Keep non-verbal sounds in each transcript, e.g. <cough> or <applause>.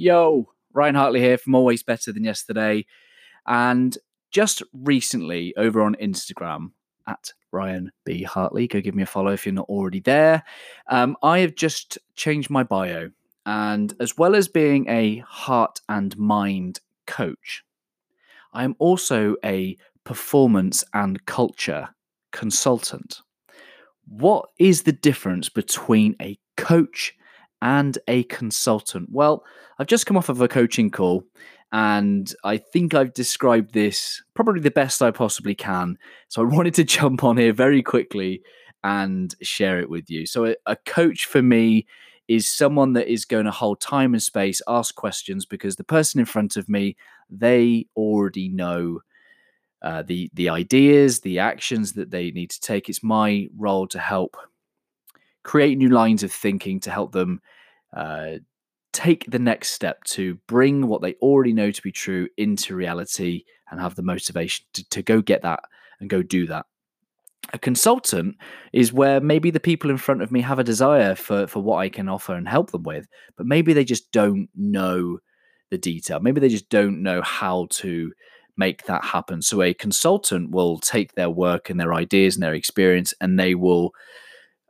Yo, Ryan Hartley here from Always Better Than Yesterday. And just recently over on Instagram at Ryan B. Hartley, go give me a follow if you're not already there. Um, I have just changed my bio. And as well as being a heart and mind coach, I am also a performance and culture consultant. What is the difference between a coach and a consultant? Well, I've just come off of a coaching call and I think I've described this probably the best I possibly can. So I <laughs> wanted to jump on here very quickly and share it with you. So, a, a coach for me is someone that is going to hold time and space, ask questions because the person in front of me, they already know uh, the the ideas, the actions that they need to take. It's my role to help create new lines of thinking to help them uh, take the next step to bring what they already know to be true into reality and have the motivation to, to go get that and go do that. A consultant is where maybe the people in front of me have a desire for, for what I can offer and help them with, but maybe they just don't know the detail. Maybe they just don't know how to make that happen. So a consultant will take their work and their ideas and their experience and they will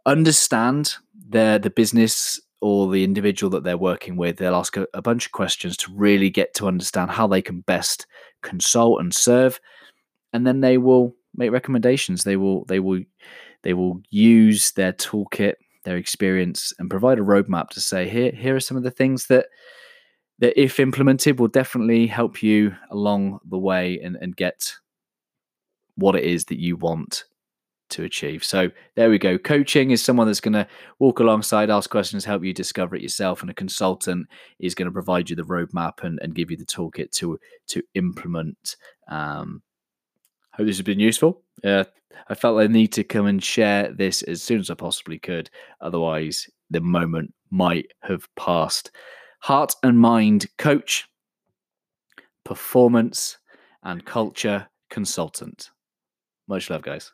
understand their the business or the individual that they're working with. They'll ask a, a bunch of questions to really get to understand how they can best consult and serve. And then they will make recommendations. They will they will they will use their toolkit, their experience, and provide a roadmap to say here here are some of the things that that if implemented will definitely help you along the way and, and get what it is that you want to achieve. So there we go. Coaching is someone that's going to walk alongside, ask questions, help you discover it yourself, and a consultant is going to provide you the roadmap and, and give you the toolkit to to implement. Um, hope this has been useful. Uh, I felt I need to come and share this as soon as I possibly could. Otherwise, the moment might have passed. Heart and mind coach, performance and culture consultant. Much love, guys.